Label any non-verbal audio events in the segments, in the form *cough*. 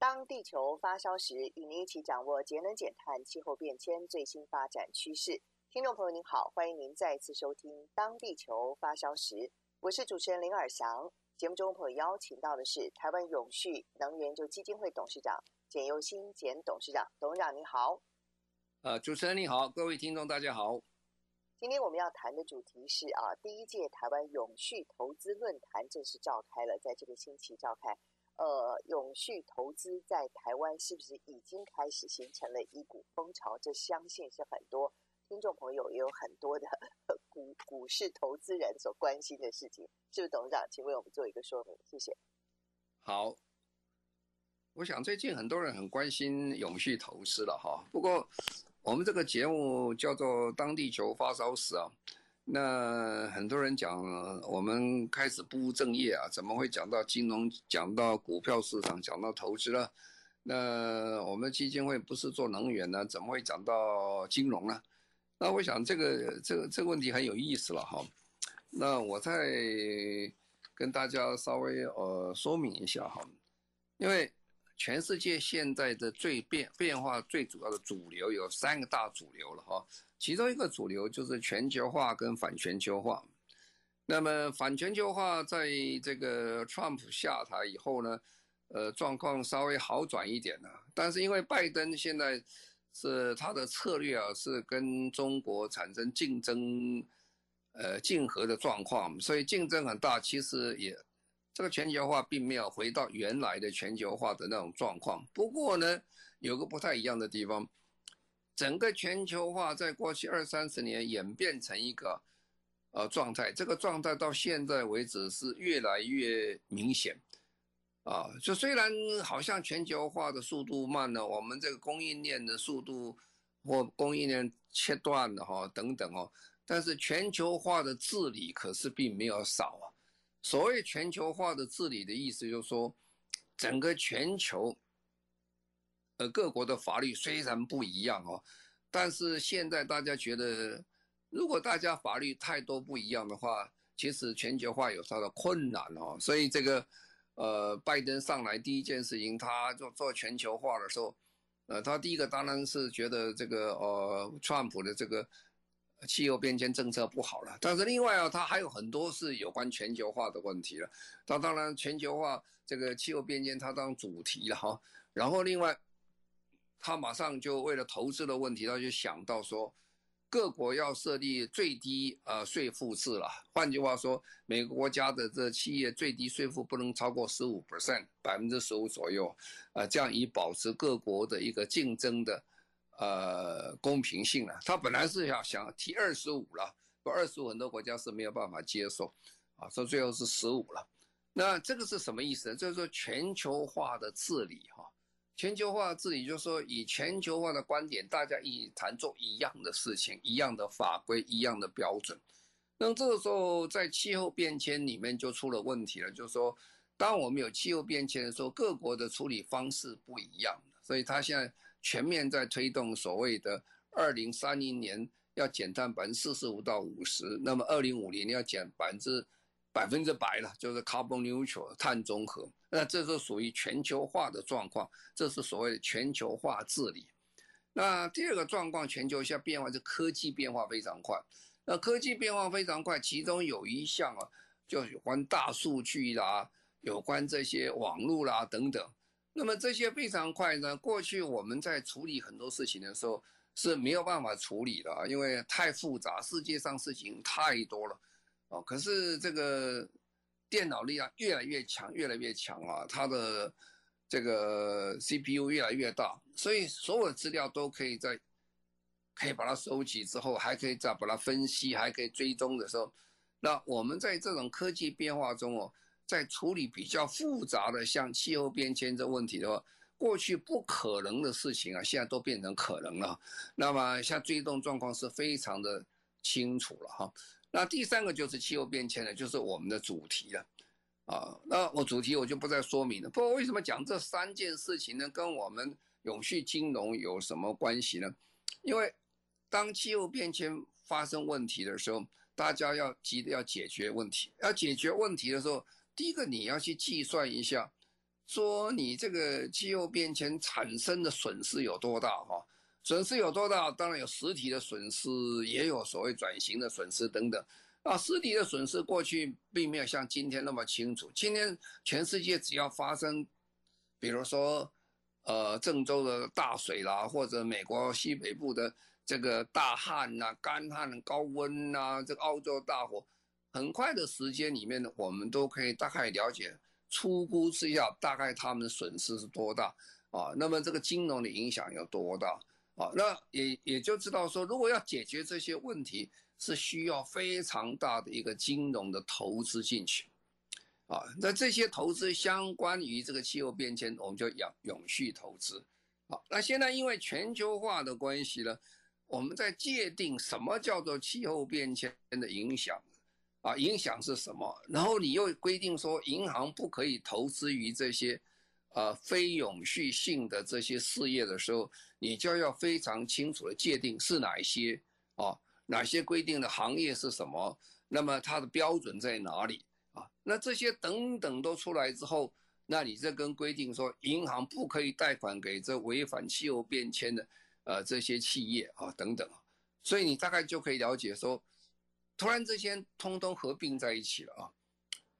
当地球发烧时，与您一起掌握节能减碳、气候变迁最新发展趋势。听众朋友您好，欢迎您再次收听《当地球发烧时》，我是主持人林尔翔。节目中朋友邀请到的是台湾永续能源研究基金会董事长简佑新简董事长，董事长您好。呃，主持人你好，各位听众大家好。今天我们要谈的主题是啊，第一届台湾永续投资论坛正式召开了，在这个星期召开。呃，永续投资在台湾是不是已经开始形成了一股风潮？这相信是很多。听众朋友也有很多的 *laughs* 股股市投资人所关心的事情，是不是董事长？请为我们做一个说明，谢谢。好，我想最近很多人很关心永续投资了哈。不过我们这个节目叫做“当地球发烧时”啊，那很多人讲我们开始不务正业啊，怎么会讲到金融、讲到股票市场、讲到投资呢？那我们基金会不是做能源呢，怎么会讲到金融呢？那我想这个这个这个问题很有意思了哈，那我再跟大家稍微呃说明一下哈，因为全世界现在的最变变化最主要的主流有三个大主流了哈，其中一个主流就是全球化跟反全球化，那么反全球化在这个 Trump 下台以后呢，呃状况稍微好转一点了，但是因为拜登现在。是他的策略啊，是跟中国产生竞争，呃，竞合的状况，所以竞争很大。其实也，这个全球化并没有回到原来的全球化的那种状况。不过呢，有个不太一样的地方，整个全球化在过去二三十年演变成一个呃状态，这个状态到现在为止是越来越明显。啊，就虽然好像全球化的速度慢了，我们这个供应链的速度或供应链切断了哈等等哦，但是全球化的治理可是并没有少啊。所谓全球化的治理的意思就是说，整个全球呃各国的法律虽然不一样哦，但是现在大家觉得，如果大家法律太多不一样的话，其实全球化有它的困难哦，所以这个。呃，拜登上来第一件事情，他做做全球化的时候，呃，他第一个当然是觉得这个呃，川普的这个气候变迁政策不好了。但是另外啊，它还有很多是有关全球化的问题了。它当然全球化这个气候变迁，它当主题了哈。然后另外，他马上就为了投资的问题，他就想到说。各国要设立最低呃税负制了，换句话说，每个国家的这企业最低税负不能超过十五 percent，百分之十五左右，呃，这样以保持各国的一个竞争的呃公平性了。他本来是要想提二十五了，不二十五很多国家是没有办法接受，啊，说最后是十五了。那这个是什么意思呢？就是说全球化的治理哈。全球化治理就是说，以全球化的观点，大家一起谈做一样的事情，一样的法规，一样的标准。那这个时候，在气候变迁里面就出了问题了，就是说，当我们有气候变迁的时候，各国的处理方式不一样，所以他现在全面在推动所谓的二零三零年要减碳百分之四十五到五十，那么二零五零年要减百分之百分之百了，就是 carbon neutral 碳中和。那这是属于全球化的状况，这是所谓的全球化治理。那第二个状况，全球性变化是科技变化非常快。那科技变化非常快，其中有一项啊，就有关大数据啦，有关这些网络啦等等。那么这些非常快呢，过去我们在处理很多事情的时候是没有办法处理的，因为太复杂，世界上事情太多了。哦，可是这个。电脑力量越来越强，越来越强啊！它的这个 CPU 越来越大，所以所有资料都可以在可以把它收集之后，还可以再把它分析，还可以追踪的时候，那我们在这种科技变化中哦，在处理比较复杂的像气候变迁这问题的话，过去不可能的事情啊，现在都变成可能了。那么像最终状况是非常的清楚了哈。那第三个就是气候变迁呢，就是我们的主题了啊。那我主题我就不再说明了。不过为什么讲这三件事情呢？跟我们永续金融有什么关系呢？因为当气候变迁发生问题的时候，大家要急着要解决问题。要解决问题的时候，第一个你要去计算一下，说你这个气候变迁产生的损失有多大哈？损失有多大？当然有实体的损失，也有所谓转型的损失等等。啊，实体的损失过去并没有像今天那么清楚。今天全世界只要发生，比如说，呃，郑州的大水啦，或者美国西北部的这个大旱呐、干旱、高温呐，这个澳洲大火。很快的时间里面呢，我们都可以大概了解，初估之下大概他们的损失是多大啊？那么这个金融的影响有多大啊？那也也就知道说，如果要解决这些问题，是需要非常大的一个金融的投资进去啊。那这些投资相关于这个气候变迁，我们就要永续投资。好，那现在因为全球化的关系呢，我们在界定什么叫做气候变迁的影响。啊，影响是什么？然后你又规定说，银行不可以投资于这些，呃，非永续性的这些事业的时候，你就要非常清楚的界定是哪一些啊，哪些规定的行业是什么？那么它的标准在哪里啊？那这些等等都出来之后，那你这跟规定说，银行不可以贷款给这违反气候变迁的，呃，这些企业啊等等，所以你大概就可以了解说。突然之间，通通合并在一起了啊！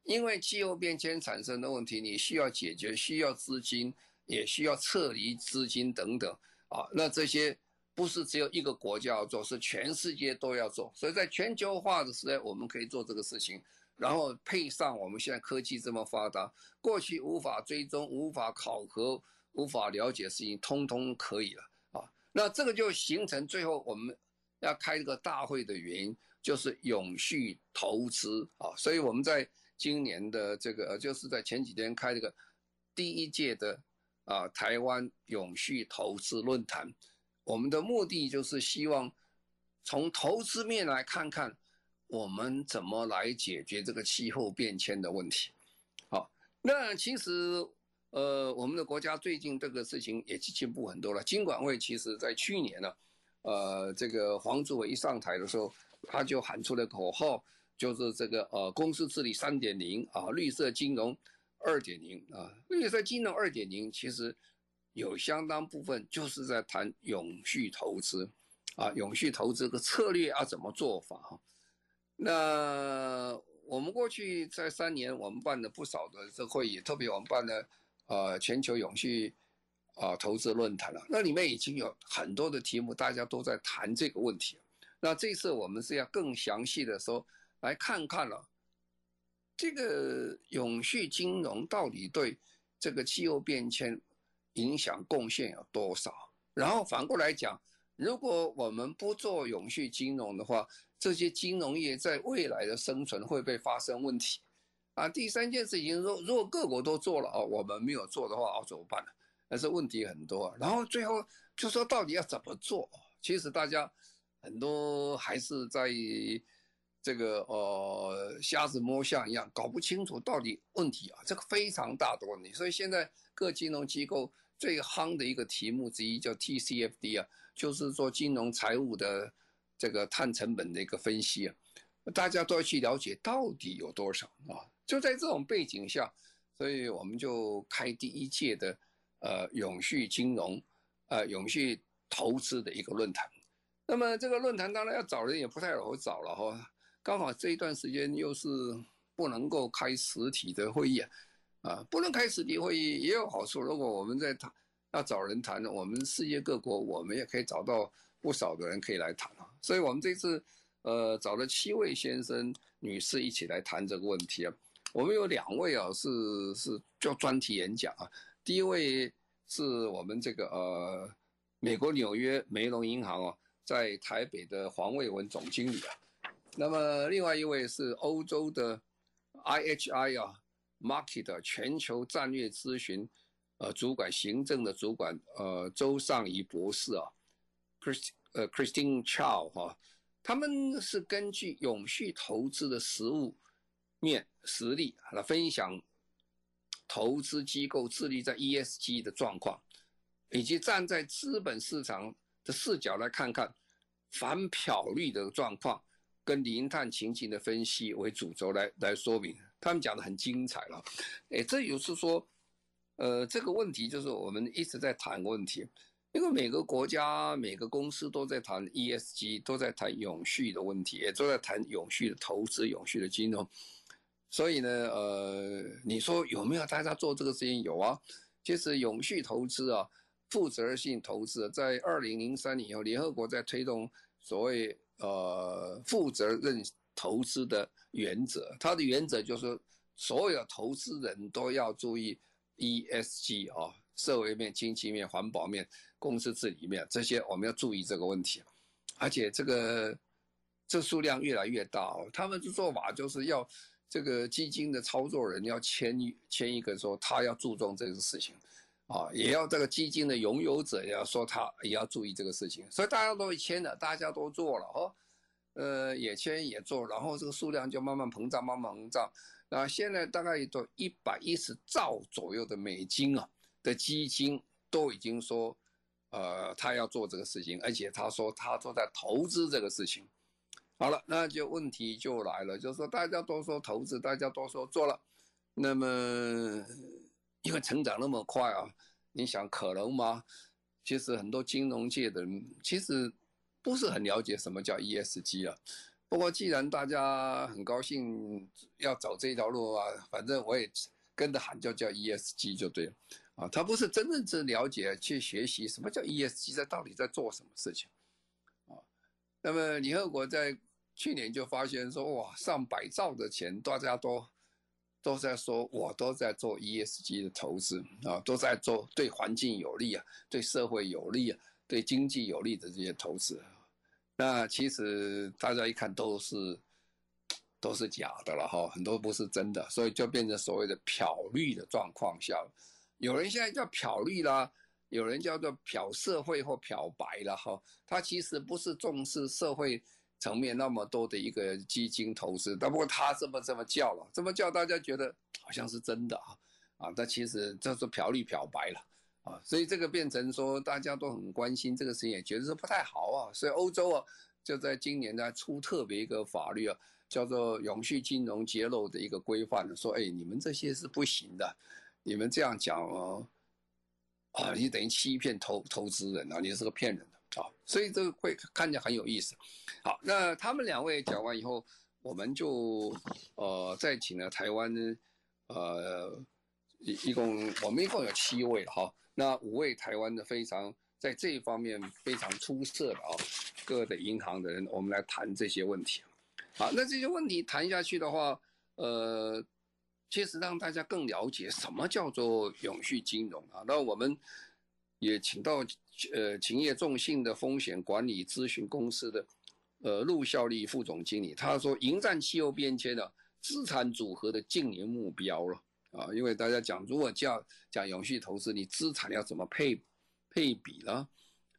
因为气候变迁产生的问题，你需要解决，需要资金，也需要撤离资金等等啊。那这些不是只有一个国家要做，是全世界都要做。所以在全球化的时代，我们可以做这个事情，然后配上我们现在科技这么发达，过去无法追踪、无法考核、无法了解事情，通通可以了啊。那这个就形成最后我们要开这个大会的原因。就是永续投资啊，所以我们在今年的这个，就是在前几天开这个第一届的啊台湾永续投资论坛，我们的目的就是希望从投资面来看看我们怎么来解决这个气候变迁的问题。好，那其实呃我们的国家最近这个事情也进步很多了，金管会其实在去年呢，呃这个黄志伟一上台的时候。他就喊出了口号，就是这个呃，公司治理三点零啊，绿色金融二点零啊，绿色金融二点零其实有相当部分就是在谈永续投资啊，永续投资的策略要怎么做法哈？那我们过去在三年，我们办了不少的这会议，特别我们办了呃全球永续啊投资论坛了，那里面已经有很多的题目，大家都在谈这个问题。那这次我们是要更详细的说，来看看了，这个永续金融到底对这个气候变迁影响贡献有多少？然后反过来讲，如果我们不做永续金融的话，这些金融业在未来的生存会不会发生问题？啊，第三件事情，如如果各国都做了啊，我们没有做的话啊，怎么办呢？但是问题很多。然后最后就说到底要怎么做？其实大家。很多还是在这个呃瞎子摸象一样，搞不清楚到底问题啊，这个非常大的问题。所以现在各金融机构最夯的一个题目之一叫 TCFD 啊，就是做金融财务的这个碳成本的一个分析啊，大家都要去了解到底有多少啊。就在这种背景下，所以我们就开第一届的呃永续金融呃永续投资的一个论坛。那么这个论坛当然要找人也不太好找了哈，刚好这一段时间又是不能够开实体的会议啊，啊，不能开实体会议也有好处，如果我们在谈要找人谈，我们世界各国我们也可以找到不少的人可以来谈啊，所以我们这次呃找了七位先生女士一起来谈这个问题啊，我们有两位啊是是叫专题演讲啊，第一位是我们这个呃美国纽约梅隆银行啊。在台北的黄卫文总经理啊，那么另外一位是欧洲的 IHI 啊，Market 全球战略咨询呃主管行政的主管呃周尚仪博士啊，Christ 呃 Christine Chow 哈，他们是根据永续投资的实务面实例来分享投资机构致力在 ESG 的状况，以及站在资本市场的视角来看看反漂绿的状况。跟零碳情境的分析为主轴来来说明，他们讲的很精彩了，哎，这也是说，呃，这个问题就是我们一直在谈问题，因为每个国家每个公司都在谈 ESG，都在谈永续的问题，也都在谈永续的投资、永续的金融，所以呢，呃，你说有没有大家做这个事情？有啊，其实永续投资啊，负责任性投资，在二零零三年以后，联合国在推动所谓。呃，负责任投资的原则，它的原则就是所有投资人都要注意 ESG 啊，社会面、经济面、环保面、公司治理面这些，我们要注意这个问题。而且这个这数量越来越大哦，他们的做法就是要这个基金的操作人要签一签一个说他要注重这个事情。啊，也要这个基金的拥有者也要说他也要注意这个事情，所以大家都签了，大家都做了哦，呃，也签也做，然后这个数量就慢慢膨胀，慢慢膨胀。那现在大概都一百一十兆左右的美金啊的基金都已经说，呃，他要做这个事情，而且他说他都在投资这个事情。好了，那就问题就来了，就是说大家都说投资，大家都说做了，那么。因为成长那么快啊，你想可能吗？其实很多金融界的人其实不是很了解什么叫 ESG 啊。不过既然大家很高兴要走这条路啊，反正我也跟着喊叫叫 ESG 就对了啊。他不是真正是了解去学习什么叫 ESG，在到底在做什么事情啊？那么联合国在去年就发现说，哇，上百兆的钱大家都。都在说，我都在做 ESG 的投资啊，都在做对环境有利啊、对社会有利啊、对经济有利的这些投资。那其实大家一看都是都是假的了哈，很多不是真的，所以就变成所谓的漂绿的状况下。有人现在叫漂绿啦，有人叫做漂社会或漂白了哈。他其实不是重视社会。层面那么多的一个基金投资，但不过他这么这么叫了，这么叫大家觉得好像是真的啊啊！但其实这是漂绿漂白了啊，所以这个变成说大家都很关心这个事情，也觉得是不太好啊。所以欧洲啊就在今年呢出特别一个法律啊，叫做永续金融揭露的一个规范，说哎你们这些是不行的，你们这样讲哦啊，你等于欺骗投投资人啊，你是个骗人的。好，所以这个会看起来很有意思。好，那他们两位讲完以后，我们就呃再请了台湾呃一一共我们一共有七位哈，那五位台湾的非常在这一方面非常出色的啊，各的银行的人，我们来谈这些问题。好，那这些问题谈下去的话，呃，其实让大家更了解什么叫做永续金融啊。那我们也请到。呃，勤业众信的风险管理咨询公司的呃陆孝利副总经理，他说，迎战气候变迁的资产组合的近年目标了啊，因为大家讲，如果叫讲永续投资，你资产要怎么配配比呢？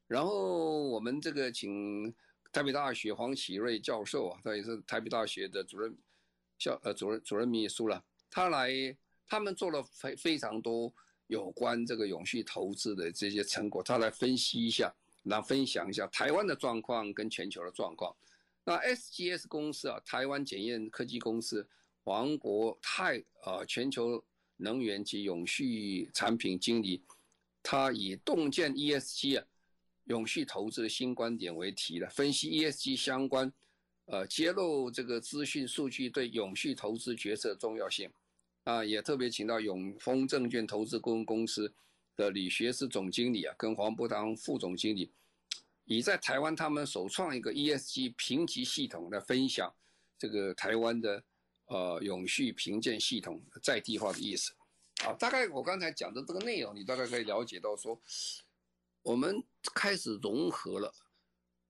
然后我们这个请台北大学黄启瑞教授啊，他也是台北大学的主任校呃主任主任秘书了，他来他们做了非非常多。有关这个永续投资的这些成果，他来分析一下，来分享一下台湾的状况跟全球的状况。那 SGS 公司啊，台湾检验科技公司，黄国泰啊，全球能源及永续产品经理，他以洞见 ESG 啊，永续投资的新观点为题的分析 ESG 相关，呃，揭露这个资讯数据对永续投资决策的重要性。啊，也特别请到永丰证券投资顾问公司的李学思总经理啊，跟黄伯堂副总经理，以在台湾他们首创一个 ESG 评级系统来分享这个台湾的呃永续评鉴系统在地化的意思。啊，大概我刚才讲的这个内容，你大概可以了解到说，我们开始融合了。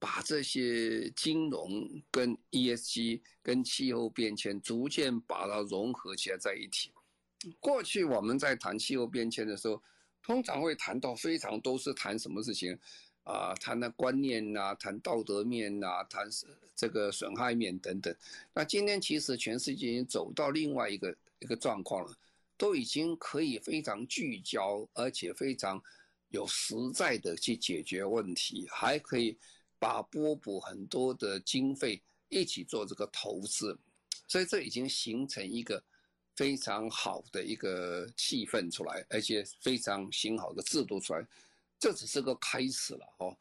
把这些金融跟 ESG 跟气候变迁逐渐把它融合起来在一起，过去我们在谈气候变迁的时候，通常会谈到非常都是谈什么事情啊？谈的观念呐、谈道德面呐、谈这个损害面等等。那今天其实全世界已经走到另外一个一个状况了，都已经可以非常聚焦，而且非常有实在的去解决问题，还可以把波补很多的经费一起做这个投资，所以这已经形成一个。非常好的一个气氛出来，而且非常新好的制度出来，这只是个开始了哦。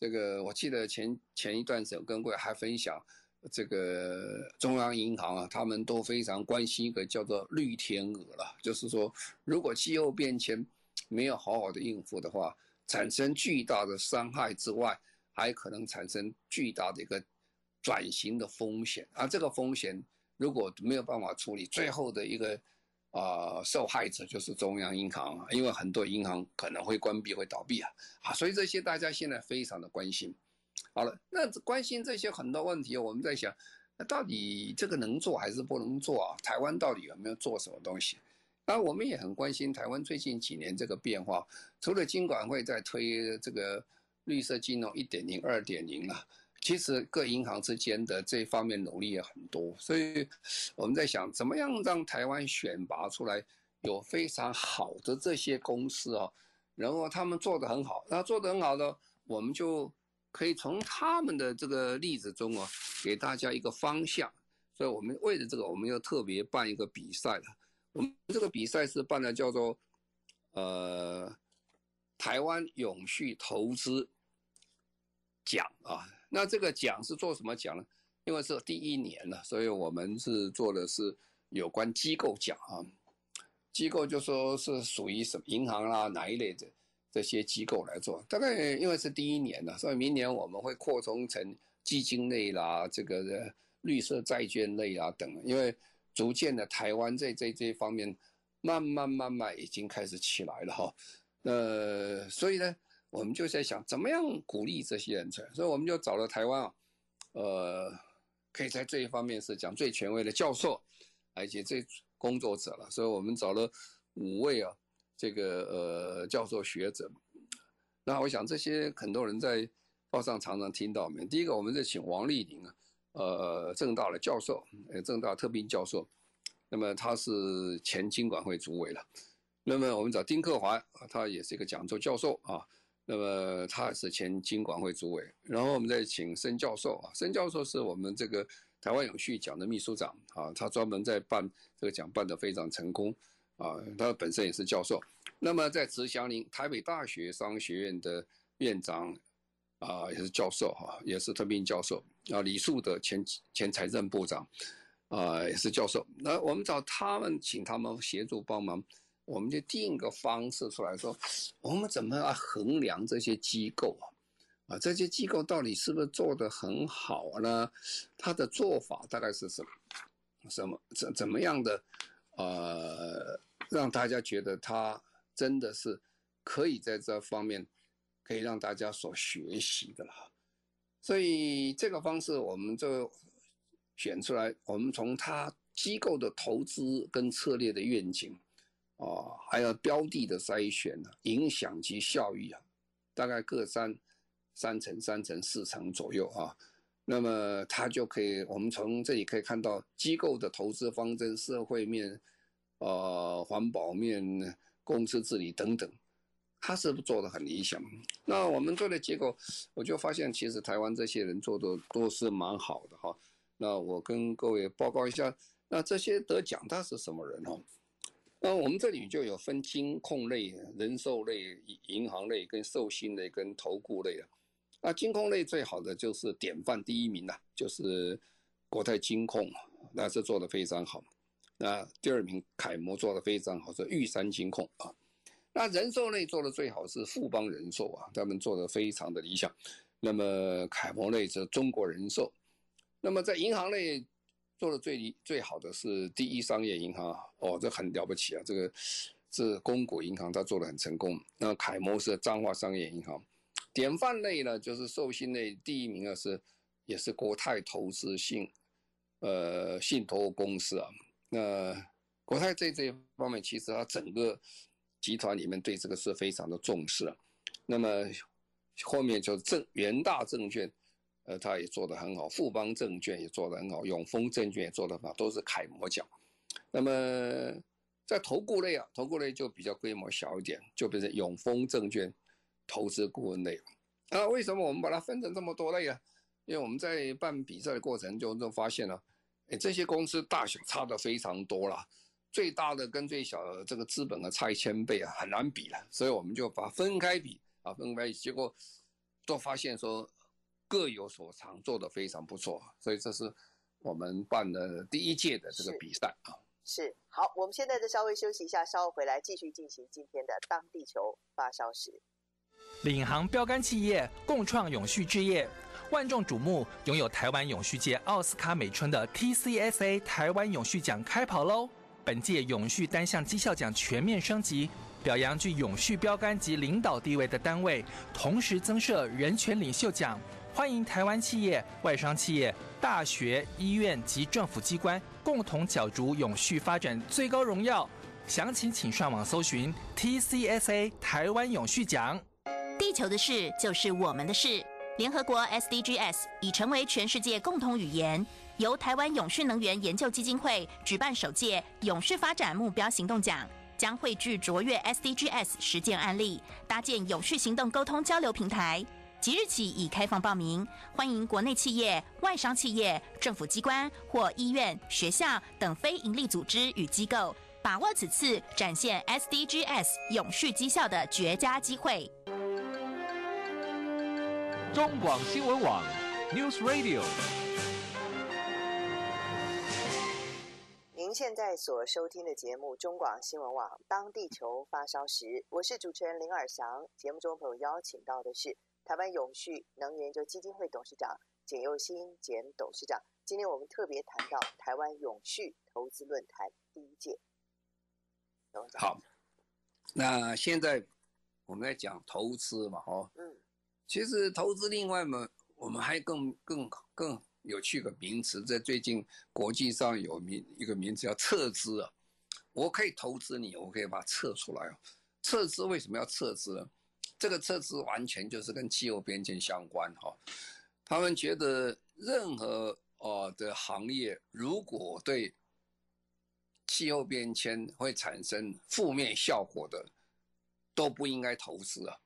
这个我记得前前一段时间跟各位还分享，这个中央银行啊，他们都非常关心一个叫做绿天鹅了，就是说如果气候变迁没有好好的应付的话，产生巨大的伤害之外，还可能产生巨大的一个转型的风险啊，这个风险。如果没有办法处理，最后的一个啊、受害者就是中央银行，因为很多银行可能会关闭、会倒闭啊，啊，所以这些大家现在非常的关心。好了，那关心这些很多问题，我们在想，那到底这个能做还是不能做啊？台湾到底有没有做什么东西？当然，我们也很关心台湾最近几年这个变化，除了金管会在推这个绿色金融一点零、二点零了。其实各银行之间的这方面努力也很多，所以我们在想，怎么样让台湾选拔出来有非常好的这些公司啊，然后他们做得很好，那做得很好的，我们就可以从他们的这个例子中啊，给大家一个方向。所以我们为了这个，我们要特别办一个比赛了。我们这个比赛是办的叫做呃台湾永续投资奖啊。那这个奖是做什么奖呢？因为是第一年了，所以我们是做的是有关机构奖啊。机构就说是属于什么银行啦、哪一类的这些机构来做。大概因为是第一年了，所以明年我们会扩充成基金类啦，这个绿色债券类啊等。因为逐渐的台湾在这这方面慢慢慢慢已经开始起来了哈。呃，所以呢。我们就在想，怎么样鼓励这些人才，所以我们就找了台湾啊，呃，可以在这一方面是讲最权威的教授，而且最工作者了，所以我们找了五位啊，这个呃教授学者。那我想这些很多人在报上常常听到没？第一个，我们是请王丽玲啊，呃，政大的教授，呃，政大特聘教授，那么他是前经管会主委了。那么我们找丁克华，他也是一个讲座教授啊。那么他是前经管会主委，然后我们再请申教授啊，申教授是我们这个台湾永续奖的秘书长啊，他专门在办这个奖，办得非常成功啊，他本身也是教授。那么在慈祥林，台北大学商学院的院长啊，也是教授哈，也是特聘教授啊，李树德前前财政部长啊，也是教授。那我们找他们，请他们协助帮忙。我们就定一个方式出来说，我们怎么来衡量这些机构啊？啊，这些机构到底是不是做得很好呢？他的做法大概是什么？什么怎怎么样的？呃，让大家觉得他真的是可以在这方面可以让大家所学习的了。所以这个方式我们就选出来，我们从他机构的投资跟策略的愿景。哦，还有标的的筛选呢，影响及效益啊，大概各三三成、三成、四成左右啊。那么它就可以，我们从这里可以看到机构的投资方针、社会面、呃环保面、公司治理等等，它是不是做的很理想？那我们做的结果，我就发现其实台湾这些人做的都是蛮好的哈。那我跟各位报告一下，那这些得奖他是什么人哦？那我们这里就有分金控类、人寿类、银行类、跟寿险类、跟投顾类啊。那金控类最好的就是典范第一名呐，就是国泰金控，那是做的非常好。那第二名楷模做的非常好，是玉山金控啊。那人寿类做的最好是富邦人寿啊，他们做的非常的理想。那么楷模类是中国人寿。那么在银行类。做的最最好的是第一商业银行哦，这很了不起啊！这个是公股银行，它做的很成功。那楷模是彰化商业银行，典范类呢就是寿险类，第一名啊是也是国泰投资信呃信托公司啊。那国泰在这方面，其实它整个集团里面对这个是非常的重视。啊那么后面就证元大证券，呃，他也做得很好，富邦证券也做得很好，永丰证券也做得很好，都是楷模奖。那么在投顾类啊，投顾类就比较规模小一点，就变成永丰证券投资顾问类。啊，为什么我们把它分成这么多类啊？因为我们在办比赛的过程中就发现了，哎，这些公司大小差的非常多了，最大的跟最小的这个资本啊差一千倍啊，很难比了。所以我们就把它分开比啊，分开，结果都发现说各有所长，做得非常不错。所以这是我们办的第一届的这个比赛啊。是，好，我们现在再稍微休息一下，稍后回来继续进行今天的当地球发烧时。领航标杆企业共创永续置业，万众瞩目，拥有台湾永续界奥斯卡美称的 TCSA 台湾永续奖开跑喽！本届永续单项绩效奖全面升级，表扬具永续标杆及领导地位的单位，同时增设人权领袖奖，欢迎台湾企业、外商企业、大学、医院及政府机关共同角逐永续发展最高荣耀。详情请上网搜寻 TCSA 台湾永续奖。地球的事就是我们的事。联合国 SDGs 已成为全世界共同语言。由台湾永续能源研究基金会举办首届永续发展目标行动奖，将汇聚卓越 SDGs 实践案例，搭建永续行动沟通交流平台。即日起已开放报名，欢迎国内企业、外商企业、政府机关或医院、学校等非营利组织与机构，把握此次展现 SDGs 永续绩效的绝佳机会。中广新闻网，News Radio。您现在所收听的节目《中广新闻网》，当地球发烧时，我是主持人林尔祥。节目中朋友邀请到的是台湾永续能源研究基金会董事长简又新简董事长。今天我们特别谈到台湾永续投资论坛第一届。好，那现在我们在讲投资嘛，哦，嗯。其实投资另外嘛，我们还更更更有趣的名词，在最近国际上有名一个名词叫撤资啊。我可以投资你，我可以把它撤出来。撤资为什么要撤资呢？这个撤资完全就是跟气候变迁相关哈。他们觉得任何哦的行业如果对气候变迁会产生负面效果的，都不应该投资啊。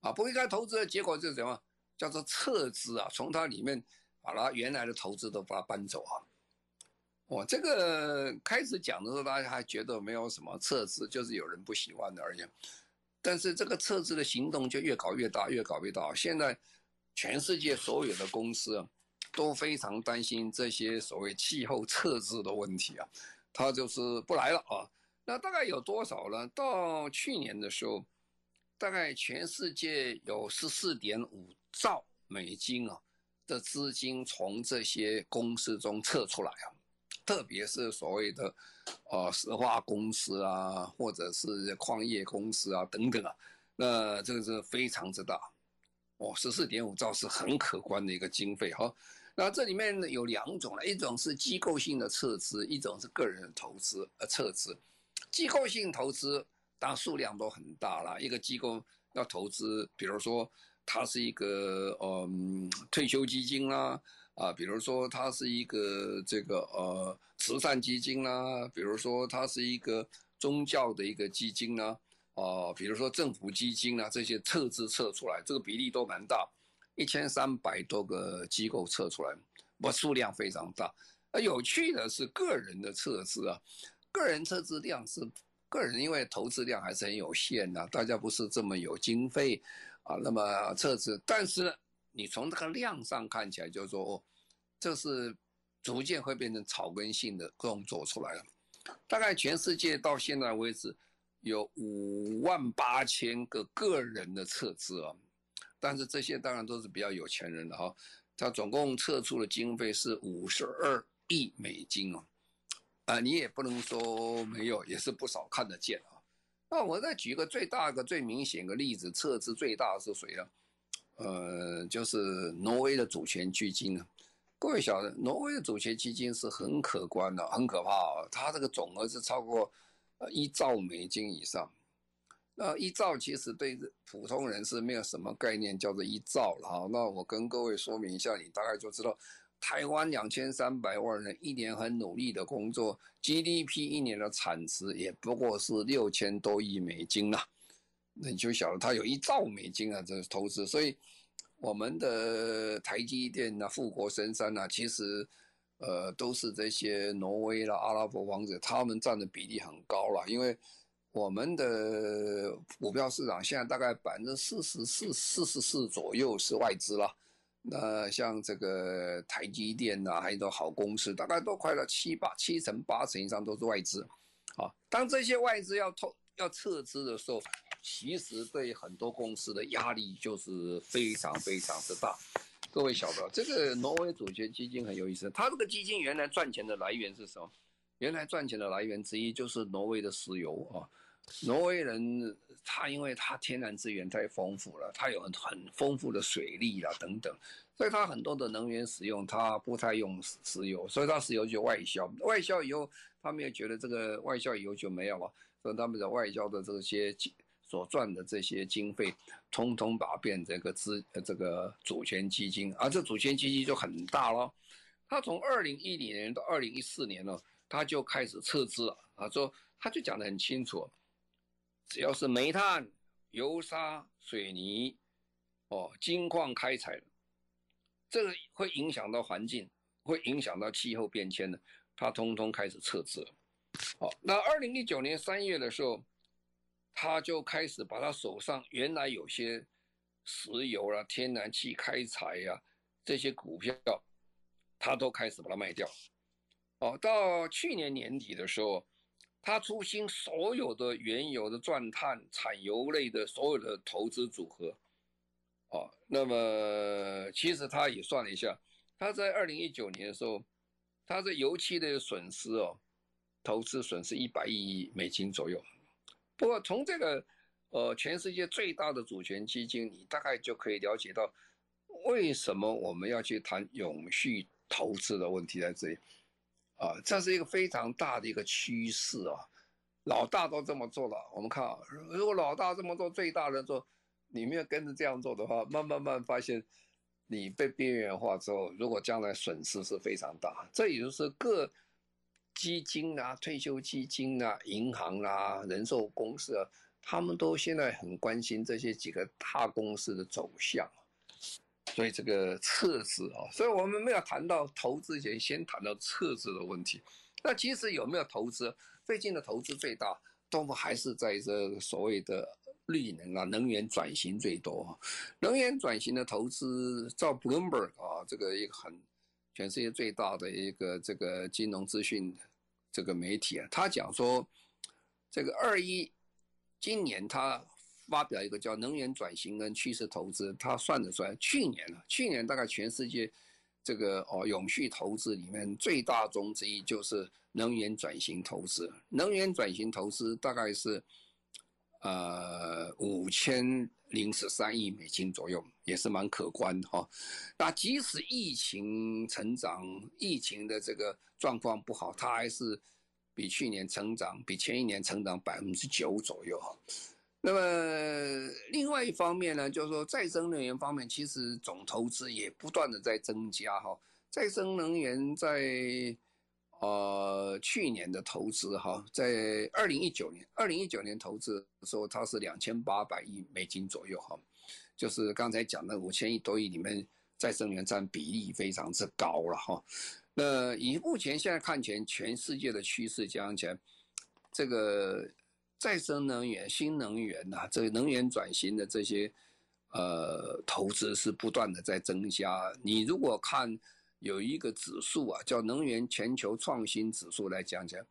啊，不应该投资的结果就是什么？叫做撤资啊！从它里面把它原来的投资都把它搬走啊！我这个开始讲的时候，大家还觉得没有什么撤资，就是有人不喜欢的而已。但是这个撤资的行动就越搞越大，越搞越大。现在全世界所有的公司啊，都非常担心这些所谓气候撤资的问题啊，它就是不来了啊。那大概有多少呢？到去年的时候。大概全世界有十四点五兆美金啊的资金从这些公司中撤出来啊，特别是所谓的呃石化公司啊，或者是矿业公司啊等等啊，那这个是非常之大哦，十四点五兆是很可观的一个经费哈。那这里面有两种了，一种是机构性的撤资，一种是个人的投资呃撤资，机构性投资。当然数量都很大了，一个机构要投资，比如说它是一个嗯退休基金啦，啊，比如说它是一个这个呃慈善基金啦，比如说它是一个宗教的一个基金啦，啊，比如说政府基金啊，这些撤资撤出来，这个比例都蛮大，一千三百多个机构撤出来，我数量非常大。而有趣的是个人的撤资啊，个人撤资量是。个人因为投资量还是很有限的，大家不是这么有经费啊，那么撤资，但是你从这个量上看起来，就是说，哦，这是逐渐会变成草根性的动作出来了。大概全世界到现在为止有五万八千个个人的撤资啊，但是这些当然都是比较有钱人的哈，他总共撤出的经费是五十二亿美金啊。啊、你也不能说没有，也是不少看得见啊。那我再举个最大的、最明显的例子，撤资最大的是谁啊？呃，就是挪威的主权基金啊。各位晓得，挪威的主权基金是很可观的，很可怕啊！它这个总额是超过一兆美金以上。那一兆其实对普通人是没有什么概念，叫做一兆了哈。那我跟各位说明一下，你大概就知道，台湾两千三百万人一年很努力的工作，GDP 一年的产值也不过是六千多亿美金啦。那你就晓得它有一兆美金啊，这是投资。所以我们的台积电啊、富国深山啊，其实呃都是这些挪威啦、阿拉伯王子，他们占的比例很高了，因为。我们的股票市场现在大概百分之四十四、四十四左右是外资了。那像这个台积电呐，还有都好公司，大概都快了七八七成、八成以上都是外资。啊，当这些外资要透要撤资的时候，其实对很多公司的压力就是非常非常的大。各位晓得，这个挪威主权基金很有意思，它这个基金原来赚钱的来源是什么？原来赚钱的来源之一就是挪威的石油啊。挪威人他因为他天然资源太丰富了，他有很很丰富的水利啦等等，所以他很多的能源使用他不太用石油，所以他石油就外销，外销以后他们也觉得这个外销以后就没有了，所以他们的外销的这些所赚的这些经费，通通把变成这个资这个主权基金，而这主权基金就很大咯，他从二零一零年到二零一四年呢，他就开始撤资了，啊，说他就讲得很清楚。只要是煤炭、油砂、水泥，哦，金矿开采，这个会影响到环境，会影响到气候变迁的，他通通开始撤资了。好，那二零一九年三月的时候，他就开始把他手上原来有些石油啊、天然气开采呀、这些股票，他都开始把它卖掉。哦，到去年年底的时候。他出清所有的原油的钻探、产油类的所有的投资组合，哦，那么其实他也算了一下，他在二零一九年的时候，他在油气的损失哦，投资损失一百亿美金左右。不过从这个呃全世界最大的主权基金，你大概就可以了解到，为什么我们要去谈永续投资的问题在这里。啊，这是一个非常大的一个趋势啊！老大都这么做了，我们看啊，如果老大这么做，最大的做，你没有跟着这样做的话，慢慢慢发现你被边缘化之后，如果将来损失是非常大。这也就是各基金啊、退休基金啊、银行啊、人寿公司啊，他们都现在很关心这些几个大公司的走向。所以这个撤资啊，所以我们没有谈到投资前，先谈到撤资的问题。那其实有没有投资？最近的投资最大，都还是在这所谓的绿能啊，能源转型最多。能源转型的投资，照 Bloomberg 啊，这个一个很全世界最大的一个这个金融资讯这个媒体啊，他讲说，这个二一今年他。发表一个叫能源转型跟趋势投资，他算得出来，去年啊，去年大概全世界这个哦永续投资里面最大宗之一就是能源转型投资。能源转型投资大概是呃五千零十三亿美金左右，也是蛮可观的哈。那即使疫情成长，疫情的这个状况不好，它还是比去年成长，比前一年成长百分之九左右。那么另外一方面呢，就是说再生能源方面，其实总投资也不断的在增加哈。再生能源在呃去年的投资哈，在二零一九年，二零一九年投资的时候，它是两千八百亿美金左右哈，就是刚才讲的五千亿多亿里面，再生能源占比例非常之高了哈。那以目前现在看起来，全世界的趋势讲起来，这个。再生能源、新能源呐、这个能源转型的这些呃投资是不断的在增加。你如果看有一个指数啊，叫能源全球创新指数来讲讲，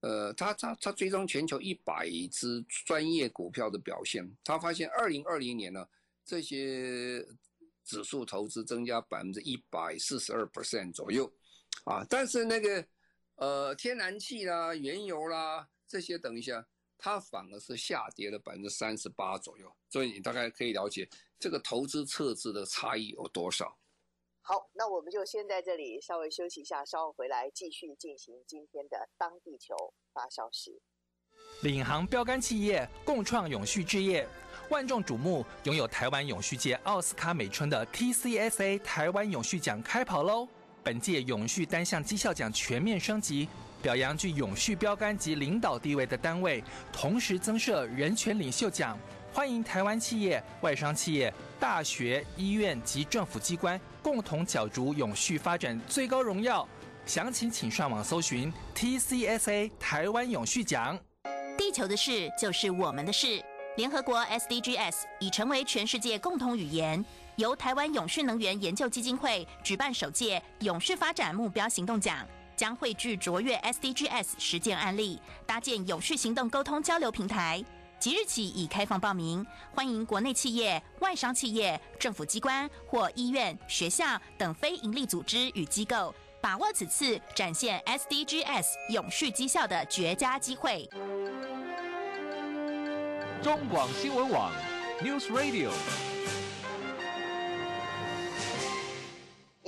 呃，它它它追踪全球一百只专业股票的表现，他发现二零二零年呢，这些指数投资增加百分之一百四十二 percent 左右啊，但是那个呃天然气啦、原油啦这些，等一下。它反而是下跌了百分之三十八左右，所以你大概可以了解这个投资撤资的差异有多少。好，那我们就先在这里稍微休息一下，稍后回来继续进行今天的当地球发烧时。领航标杆企业共创永续置业，万众瞩目，拥有台湾永续界奥斯卡美称的 TCSA 台湾永续奖开跑喽！本届永续单项绩效奖全面升级，表扬具永续标杆及领导地位的单位，同时增设人权领袖奖，欢迎台湾企业、外商企业、大学、医院及政府机关共同角逐永续发展最高荣耀。详情请上网搜寻 TCSA 台湾永续奖。地球的事就是我们的事。联合国 SDGs 已成为全世界共同语言。由台湾永续能源研究基金会举办首届永续发展目标行动奖，将汇聚卓越 SDGs 实践案例，搭建永续行动沟通交流平台。即日起已开放报名，欢迎国内企业、外商企业、政府机关或医院、学校等非营利组织与机构，把握此次展现 SDGs 永续绩效的绝佳机会。中广新闻网 News Radio。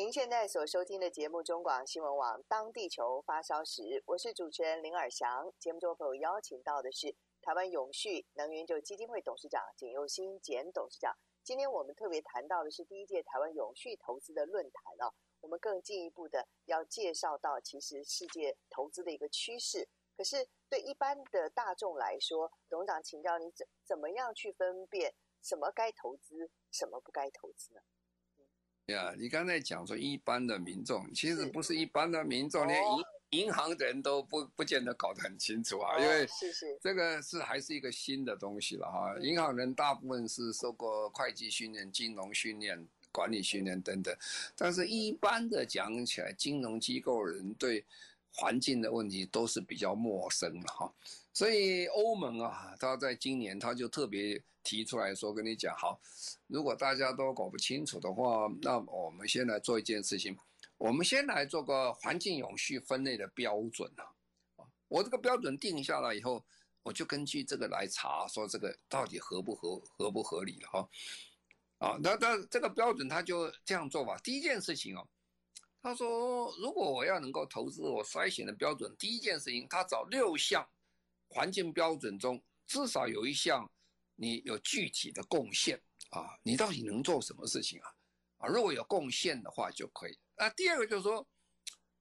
您现在所收听的节目《中广新闻网》，当地球发烧时，我是主持人林尔祥。节目中朋友邀请到的是台湾永续能源就基金会董事长简佑新简董事长。今天我们特别谈到的是第一届台湾永续投资的论坛啊，我们更进一步的要介绍到，其实世界投资的一个趋势。可是对一般的大众来说，董事长请教你怎怎么样去分辨什么该投资，什么不该投资呢？呀，你刚才讲说一般的民众，其实不是一般的民众，连银银行的人都不不见得搞得很清楚啊，因为是是这个是还是一个新的东西了哈。银行人大部分是受过会计训练、金融训练、管理训练等等，但是一般的讲起来，金融机构人对。环境的问题都是比较陌生的哈，所以欧盟啊，他在今年他就特别提出来说，跟你讲好，如果大家都搞不清楚的话，那我们先来做一件事情，我们先来做个环境永续分类的标准啊，我这个标准定下来以后，我就根据这个来查，说这个到底合不合合不合理了哈，啊，那那这个标准他就这样做吧，第一件事情哦。他说：“如果我要能够投资，我筛选的标准，第一件事情，他找六项环境标准中，至少有一项你有具体的贡献啊，你到底能做什么事情啊？啊，如果有贡献的话就可以。那第二个就是说，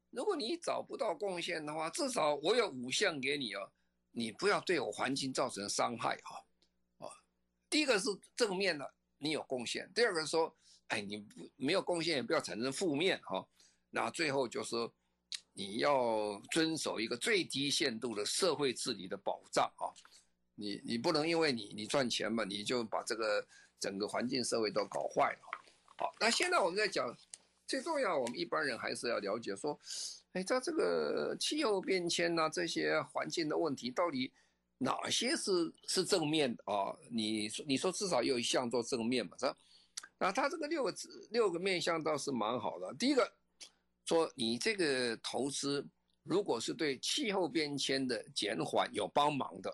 如果你找不到贡献的话，至少我有五项给你哦，你不要对我环境造成伤害啊啊。第一个是正面的，你有贡献；第二个说，哎，你不没有贡献，也不要产生负面哈。”那最后就是，你要遵守一个最低限度的社会治理的保障啊，你你不能因为你你赚钱嘛，你就把这个整个环境社会都搞坏了。好，那现在我们在讲最重要，我们一般人还是要了解说，哎，在这个气候变迁呐，这些环境的问题，到底哪些是是正面的啊？你说你说至少有一项做正面嘛，是吧？那他这个六个六个面向倒是蛮好的，第一个。说你这个投资，如果是对气候变迁的减缓有帮忙的，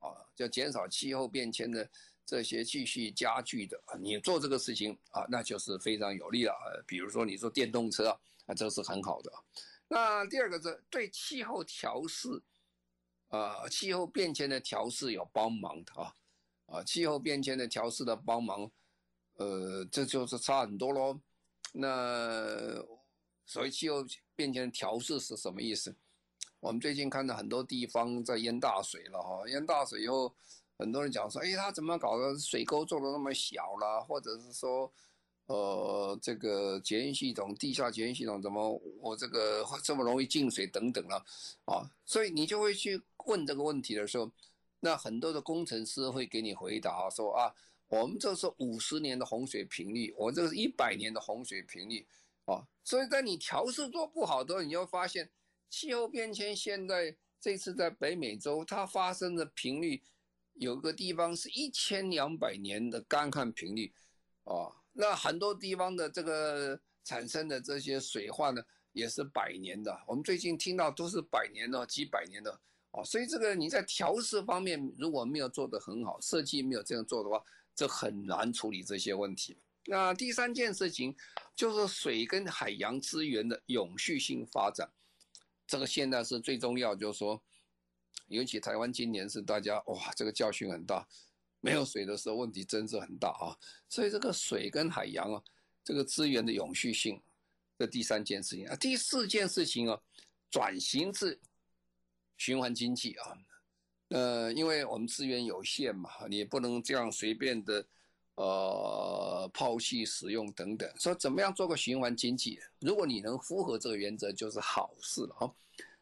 啊，就减少气候变迁的这些继续加剧的，你做这个事情啊，那就是非常有利了。比如说你说电动车啊，这是很好的。那第二个是对气候调试，啊，气候变迁的调试有帮忙的啊，啊，气候变迁的调试的帮忙，呃，这就是差很多喽。那。所以气候变迁调适是什么意思？我们最近看到很多地方在淹大水了哈，淹大水以后，很多人讲说，哎，他怎么搞的？水沟做的那么小了，或者是说，呃，这个检验系统、地下检验系统怎么我这个这么容易进水等等了啊？所以你就会去问这个问题的时候，那很多的工程师会给你回答说啊，我们这是五十年的洪水频率，我这是一百年的洪水频率。啊，所以在你调试做不好的时候，你就发现气候变迁。现在这次在北美洲，它发生的频率，有个地方是一千两百年的干旱频率，啊，那很多地方的这个产生的这些水患呢，也是百年的。我们最近听到都是百年的、几百年的，啊，所以这个你在调试方面如果没有做得很好，设计没有这样做的话，这很难处理这些问题。那第三件事情就是水跟海洋资源的永续性发展，这个现在是最重要，就是说，尤其台湾今年是大家哇，这个教训很大，没有水的时候问题真是很大啊。所以这个水跟海洋啊，这个资源的永续性，这第三件事情啊，第四件事情啊，转型至循环经济啊。呃，因为我们资源有限嘛，你不能这样随便的，呃，抛弃使用等等。说怎么样做个循环经济？如果你能符合这个原则，就是好事了哈。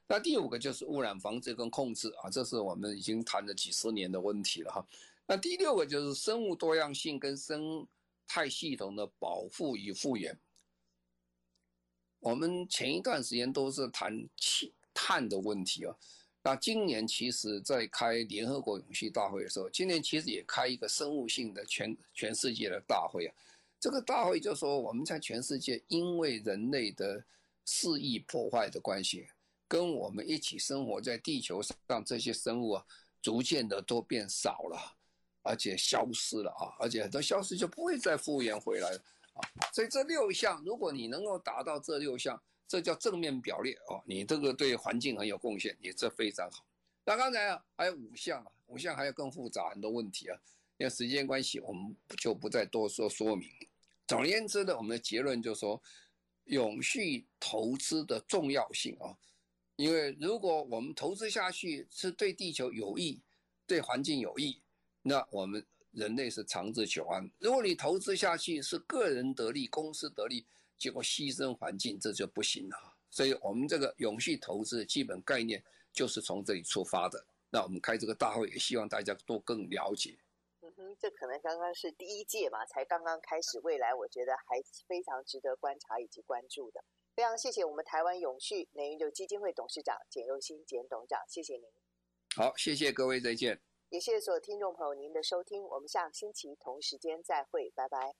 那第五个就是污染防治跟控制啊，这是我们已经谈了几十年的问题了哈。那第六个就是生物多样性跟生态系统的保护与复原。我们前一段时间都是谈气碳的问题啊。那今年其实，在开联合国永续大会的时候，今年其实也开一个生物性的全全世界的大会啊。这个大会就说，我们在全世界因为人类的肆意破坏的关系，跟我们一起生活在地球上这些生物啊，逐渐的都变少了，而且消失了啊，而且很多消失就不会再复原回来了啊。所以这六项，如果你能够达到这六项，这叫正面表列哦，你这个对环境很有贡献，你这非常好。那刚才啊还有五项啊，五项还有更复杂很多问题啊，因为时间关系，我们就不再多说说明。总而言之呢，我们的结论就是说，永续投资的重要性啊，因为如果我们投资下去是对地球有益、对环境有益，那我们人类是长治久安。如果你投资下去是个人得利、公司得利，结果牺牲环境，这就不行了。所以，我们这个永续投资的基本概念就是从这里出发的。那我们开这个大会，也希望大家多更了解。嗯哼，这可能刚刚是第一届嘛，才刚刚开始，未来我觉得还非常值得观察以及关注的。非常谢谢我们台湾永续能源基金会董事长简又新简董事长，谢谢您。好，谢谢各位，再见。也谢谢所有听众朋友您的收听，我们下个星期同时间再会，拜拜。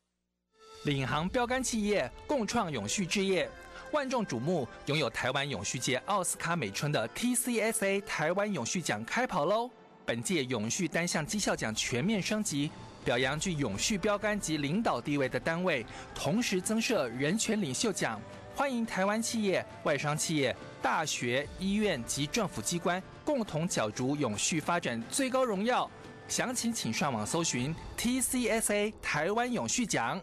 领航标杆企业共创永续置业，万众瞩目，拥有台湾永续界奥斯卡美称的 TCSA 台湾永续奖开跑喽！本届永续单项绩效奖全面升级，表扬具永续标杆及领导地位的单位，同时增设人权领袖奖，欢迎台湾企业、外商企业、大学、医院及政府机关共同角逐永续发展最高荣耀。详情请上网搜寻 TCSA 台湾永续奖。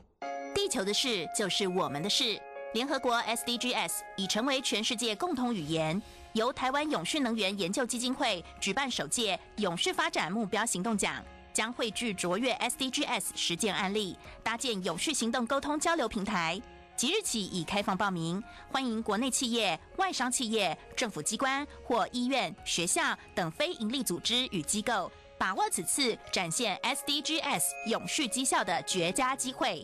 地球的事就是我们的事。联合国 SDGs 已成为全世界共同语言。由台湾永续能源研究基金会举办首届永续发展目标行动奖，将汇聚卓越 SDGs 实践案例，搭建永续行动沟通交流平台。即日起已开放报名，欢迎国内企业、外商企业、政府机关或医院、学校等非营利组织与机构，把握此次展现 SDGs 永续绩效的绝佳机会。